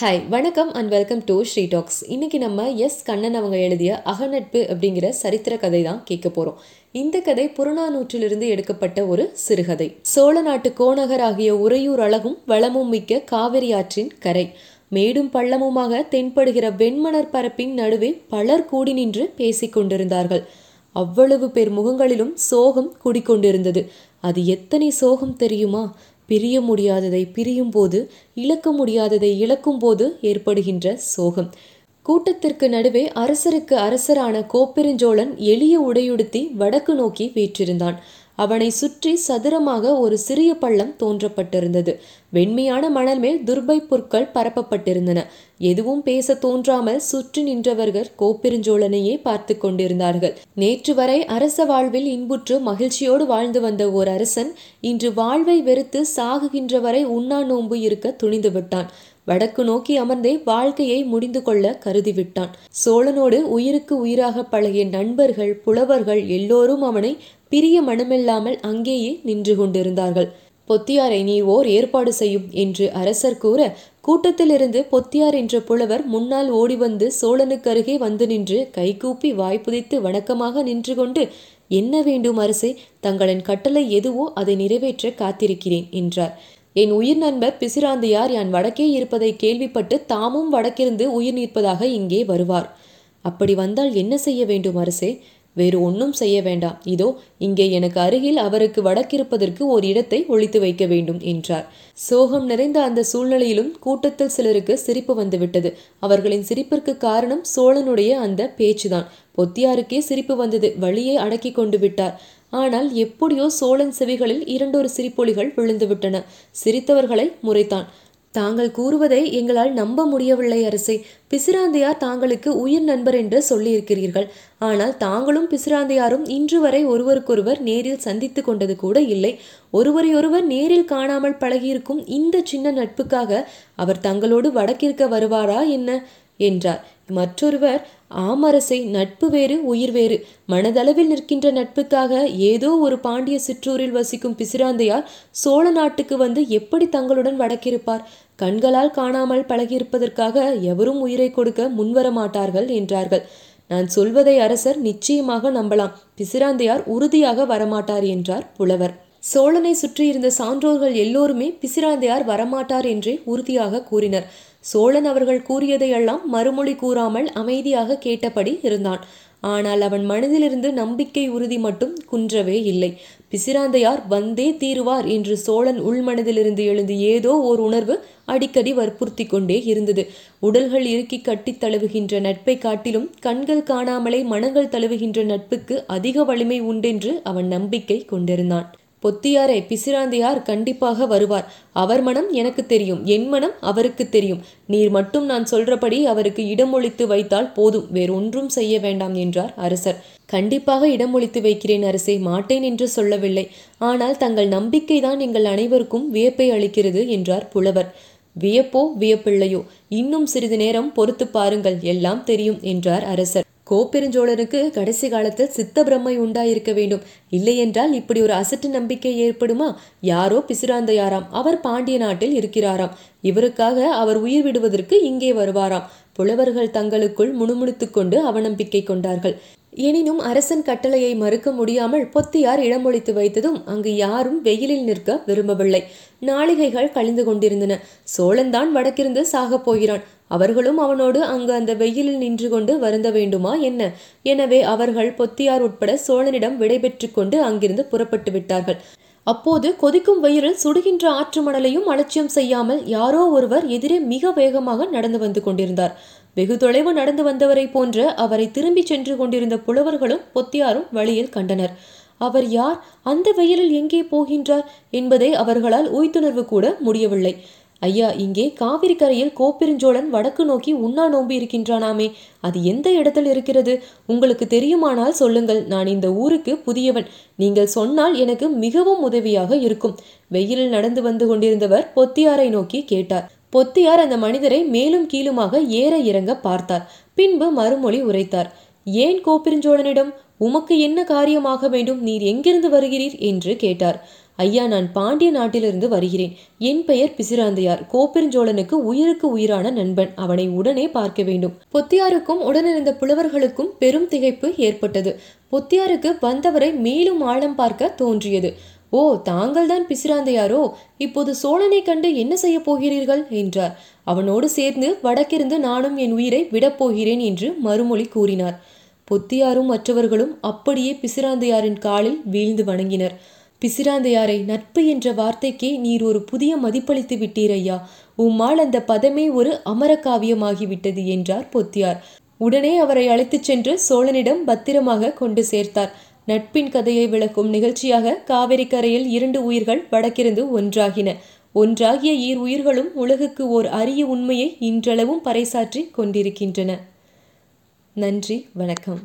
Hi வணக்கம் and welcome to Sri talks இன்றைக்கி நம்ம எஸ் கண்ணன் அவங்க எழுதிய அகநட்பு அப்படிங்கிற சரித்திர கதை தான் கேட்க போகிறோம் இந்த கதை புறநானூற்றிலிருந்து எடுக்கப்பட்ட ஒரு சிறுகதை. சோழ நாட்டு கோநகர் ஆகிய உறையூர் அழகும் வளமும் மிக்க காவிரி ஆற்றின் கரை. மேடும் பள்ளமுமாக தென்படுகிற வெண்மணர் பரப்பின் நடுவே பலர் கூடி நின்று பேசிக் கொண்டிருந்தார்கள். அவ்வளவு பேர் முகங்களிலும் சோகம் குடிக்கொண்டிருந்தது. அது எத்தனை சோகம் தெரியுமா? பிரிய முடியாததை பிரியும் போது இழக்க முடியாததை இழக்கும் போது ஏற்படுகின்ற சோகம். கூட்டத்திற்கு நடுவே அரசருக்கு அரசரான கோப்பெருஞ்சோழன் எளிய உடையுடுத்தி வடக்கு நோக்கி வீற்றிருந்தான். அவனை சுற்றி சதுரமாக ஒரு சிறிய பள்ளம் தோன்றப்பட்டிருந்தது. வெண்மையான மணல் மேல் துர்பை புற்கள் பரப்பப்பட்டிருந்தன. எதுவும் பேச தோன்றாமல் சுற்றி நின்றவர்கள் கோப்பெருஞ்சோழனையே பார்த்து கொண்டிருந்தார்கள். நேற்று வரை அரச வாழ்வில் இன்புற்று மகிழ்ச்சியோடு வாழ்ந்து வந்த ஓர் அரசன் இன்று வாழ்வை வெறுத்து சாகுகின்ற வரை உண்ணா நோன்பு இருக்க துணிந்து விட்டான். வடக்கு நோக்கி அமர்ந்தே வாழ்க்கையை முடிந்து கொள்ள கருதிவிட்டான். சோழனோடு உயிருக்கு உயிராக பழகிய நண்பர்கள் புலவர்கள் எல்லோரும் அவனை பிரிய மனமில்லாமல் அங்கேயே நின்று கொண்டிருந்தார்கள். பொத்தியாரை நீ ஓர் ஏற்பாடு செய்யும் என்று அரசர் கூற கூட்டத்திலிருந்து பொத்தியார் என்ற புலவர் முன்னால் ஓடி வந்து சோழனுக்கு அருகே வந்து நின்று கைகூப்பி வாய்ப்புதைத்து வணக்கமாக நின்று கொண்டு என்ன வேண்டும் அரசே தங்களின் கட்டளை எதுவோ அதை நிறைவேற்ற காத்திருக்கிறேன் என்றார். என் உயிர் நண்பர் பிசிராந்தையார் யான் வடக்கே இருப்பதை கேள்விப்பட்டு தாமும் வடக்கிருந்து உயிர் நிற்பதாக இங்கே வருவார். அப்படி வந்தால் என்ன செய்ய வேண்டும் அரசே? வேறு ஒன்றும் செய்ய வேண்டாம். இதோ இங்கே எனக்கு அருகில் அவருக்கு வடக்கிருப்பதற்கு ஒரு இடத்தை ஒழித்து வைக்க வேண்டும் என்றார். சோகம் நிறைந்த அந்த சூழ்நிலையிலும் கூட்டத்தில் சிலருக்கு சிரிப்பு வந்துவிட்டது. அவர்களின் சிரிப்பிற்கு காரணம் சோழனுடைய அந்த பேச்சுதான். பொத்தியாருக்கே சிரிப்பு வந்தது வழியே அடக்கி கொண்டு விட்டார். ஆனால் எப்படியோ சோழன் செவிகளில் இரண்டொரு சிரிப்பொலிகள் விழுந்துவிட்டன. சிரித்தவர்களை முறைத்தான். தாங்கள் கூறுவதை எங்களால் நம்ப முடியவில்லை அரசே. பிசிராந்தையார் தாங்களுக்கு உயிர் நண்பர் என்று சொல்லியிருக்கிறீர்கள். ஆனால் தாங்களும் பிசிராந்தையாரும் இன்று வரை ஒருவருக்கொருவர் நேரில் சந்தித்து கொண்டது கூட இல்லை. ஒருவரையொருவர் நேரில் காணாமல் பழகியிருக்கும் இந்த சின்ன நட்புக்காக அவர் தங்களோடு வடக்கிற்க வருவாரா என்ன? என்றார். மற்றொருவர் ஆமரசை நட்பு வேறு உயிர் வேறு. மனதளவில் நிற்கின்ற நட்புக்காக ஏதோ ஒரு பாண்டிய சிற்றூரில் வசிக்கும் பிசிராந்தையார் சோழ நாட்டுக்கு வந்து எப்படி தங்களுடன் வடக்கிருப்பார்? கண்களால் காணாமல் பழகியிருப்பதற்காக எவரும் உயிரை கொடுக்க முன்வர மாட்டார்கள் என்றார்கள். நான் சொல்வதை அரசர் நிச்சயமாக நம்பலாம். பிசிராந்தையார் உறுதியாக வரமாட்டார் என்றார் புலவர். சோழனை சுற்றியிருந்த சான்றோர்கள் எல்லோருமே பிசிராந்தையார் வரமாட்டார் என்றே உறுதியாக கூறினர். சோழன் அவர்கள் கூறியதையெல்லாம் மறுமொழி கூறாமல் அமைதியாக கேட்டபடி இருந்தான். ஆனால் அவன் மனதிலிருந்து நம்பிக்கை உறுதி மட்டும் குன்றவே இல்லை. பிசிராந்தையார் வந்தே தீருவார் என்று சோழன் உள்மனதிலிருந்து எழுந்து ஏதோ ஓர் உணர்வு அடிக்கடி வற்புறுத்தி கொண்டே இருந்தது. உடல்கள் இறுக்கி கட்டி தழுவுகின்ற நட்பை காட்டிலும் கண்கள் காணாமலே மனங்கள் தழுவுகின்ற நட்புக்கு அதிக வலிமை உண்டென்று அவன் நம்பிக்கை கொண்டிருந்தான். பொத்தியாரை பிசிராந்தையார் கண்டிப்பாக வருவார். அவர் மனம் எனக்கு தெரியும் என் மனம் அவருக்கு தெரியும். நீர் மட்டும் நான் சொல்றபடி அவருக்கு இடமொழித்து வைத்தால் போதும் வேறொன்றும் செய்ய வேண்டாம் என்றார் அரசர். கண்டிப்பாக இடமொழித்து வைக்கிறேன் அரசே மாட்டேன் என்று சொல்லவில்லை. ஆனால் தங்கள் நம்பிக்கைதான் எங்கள் அனைவருக்கும் வியப்பை அளிக்கிறது என்றார் புலவர். வியப்போ வியப்பிள்ளையோ இன்னும் சிறிது நேரம் பொறுத்து பாருங்கள் எல்லாம் தெரியும் என்றார் அரசர். கோப்பெருஞ்சோழனுக்கு கடைசி காலத்தில் சித்த பிரம்மை உண்டாயிருக்க வேண்டும். இல்லையென்றால் இப்படி ஒரு அசட்டு நம்பிக்கை ஏற்படுமா? யாரோ பிசிராந்தையாராம். அவர் பாண்டிய நாட்டில் இருக்கிறாராம். இவருக்காக அவர் உயிர் விடுவதற்கு இங்கே வருவாராம். புலவர்கள் தங்களுக்குள் முணுமுணுத்துக் கொண்டு அவநம்பிக்கை கொண்டார்கள். எனினும் அரசன் கட்டளையை மறுக்க முடியாமல் பொத்தியார் இடமொழித்து வைத்ததும் அங்கு யாரும் வெயிலில் நிற்க விரும்பவில்லை. நாளிகைகள் கழிந்து கொண்டிருந்தன. சோழன்தான் வடக்கிருந்து சாகப் போகிறான். அவர்களும் அவனோடு அங்கு அந்த வெயிலில் நின்று கொண்டு வருந்த வேண்டுமா என்ன? எனவே அவர்கள் பொத்தியார் உட்பட சோழனிடம் விடைபெற்று கொண்டு அங்கிருந்து புறப்பட்டு விட்டார்கள். அப்போது கொதிக்கும் வெயிலில் சுடுகின்ற ஆற்று மணலையும் அலட்சியம் செய்யாமல் யாரோ ஒருவர் எதிரே மிக வேகமாக நடந்து வந்து கொண்டிருந்தார். வெகு தொலைவு நடந்து வந்தவரை போன்ற அவரை திரும்பி சென்று கொண்டிருந்த புலவர்களும் பொத்தியாரும் வழியில் கண்டனர். அவர் யார்? அந்த வெயிலில் எங்கே போகின்றார்? என்பதை அவர்களால் உய்த்துணர்வு கூட முடியவில்லை. ஐயா இங்கே காவிரி கரையில் கோப்பெருஞ்சோழன் வடக்கு நோக்கி உண்ணா நோம்பி இருக்கின்றானாமே. அது எந்த இடத்தில் இருக்கிறது? உங்களுக்கு தெரியுமானால் சொல்லுங்கள். நான் இந்த ஊருக்கு புதியவன். நீங்கள் சொன்னால் எனக்கு மிகவும் உதவியாக இருக்கும். வெயிலில் நடந்து வந்து கொண்டிருந்தவர் பொத்தியாரை நோக்கி கேட்டார். பொத்தியார் அந்த மனிதரை மேலும் கீழுமாக ஏற இறங்க பார்த்தார். பின்பு மறுமொழி உரைத்தார். ஏன் கோப்பெருஞ்சோழனிடம்? உமக்கு என்ன காரியமாக வேண்டும்? நீர் எங்கிருந்து வருகிறீர்? என்று கேட்டார். ஐயா நான் பாண்டிய நாட்டிலிருந்து வருகிறேன். என் பெயர் பிசிராந்தையார். கோப்பெருஞ்சோழனுக்கு உயிருக்கு உயிரான நண்பன். அவனை உடனே பார்க்க வேண்டும். பொத்தியாருக்கும் உடனிருந்த புலவர்களுக்கும் பெரும் திகைப்பு ஏற்பட்டது. பொத்தியாருக்கு வந்தவரை மேலும் ஆழம் பார்க்க தோன்றியது. ஓ தாங்கள்தான் பிசிராந்தையாரோ? இப்போது சோழனை கண்டு என்ன செய்ய போகிறீர்கள்? என்றார். அவனோடு சேர்ந்து வடக்கிருந்து நானும் என் உயிரை விடப் போகிறேன் என்று மறுமொழி கூறினார். பொத்தியாரும் மற்றவர்களும் அப்படியே பிசிராந்தையாரின் காலில் வீழ்ந்து வணங்கினர். பிசிராந்தையாரை நட்பு என்ற வார்த்தைக்கே நீர் ஒரு புதிய மதிப்பளித்து விட்டீர் ஐயா உம்மால் அந்த பதமே ஒரு அமர காவியமாகிவிட்டது என்றார் பொத்தியார். உடனே அவரை அழைத்துச் சென்று சோழனிடம் பத்திரமாக கொண்டு சேர்த்தார். நட்பின் கதையை விளக்கும் நிகழ்ச்சியாக காவிரி கரையில் இரண்டு உயிர்கள் வடக்கிருந்து ஒன்றாகின. ஒன்றாகிய ஈர் உயிர்களும் உலகுக்கு ஓர் அரிய உண்மையை இன்றளவும் பறைசாற்றி கொண்டிருக்கின்றன. நன்றி வணக்கம்.